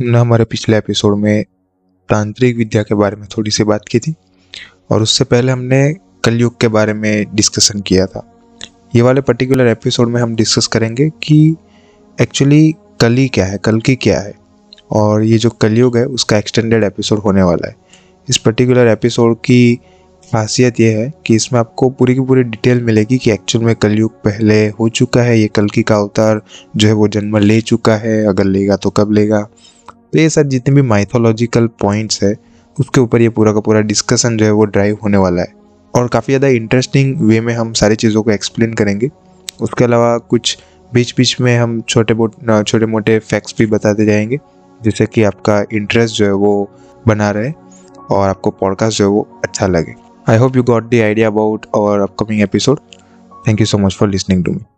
हमने हमारे पिछले एपिसोड में तांत्रिक विद्या के बारे में थोड़ी सी बात की थी और उससे पहले हमने कलयुग के बारे में डिस्कशन किया था। ये वाले पर्टिकुलर एपिसोड में हम डिस्कस करेंगे कि एक्चुअली कली क्या है, कल की क्या है और ये जो कलयुग है उसका एक्सटेंडेड एपिसोड होने वाला है। इस पर्टिकुलर एपिसोड की खासियत यह है कि इसमें आपको पूरी की पूरी डिटेल मिलेगी कि एक्चुअल में कलयुग पहले हो चुका है, ये कल की का अवतार जो है वो जन्म ले चुका है, अगर लेगा तो कब लेगा। तो ये सब जितने भी माइथोलॉजिकल पॉइंट्स है, उसके ऊपर ये पूरा का पूरा डिस्कशन जो है वो ड्राइव होने वाला है। और काफ़ी ज़्यादा इंटरेस्टिंग वे में हम सारी चीज़ों को एक्सप्लेन करेंगे। उसके अलावा कुछ बीच बीच में हम छोटे छोटे मोटे फैक्ट्स भी बताते जाएँगे, जिससे कि आपका इंटरेस्ट जो है वो बना रहे और आपको पॉडकास्ट जो है वो अच्छा लगे। I hope you got the idea about our upcoming episode thank you so much for listening to me.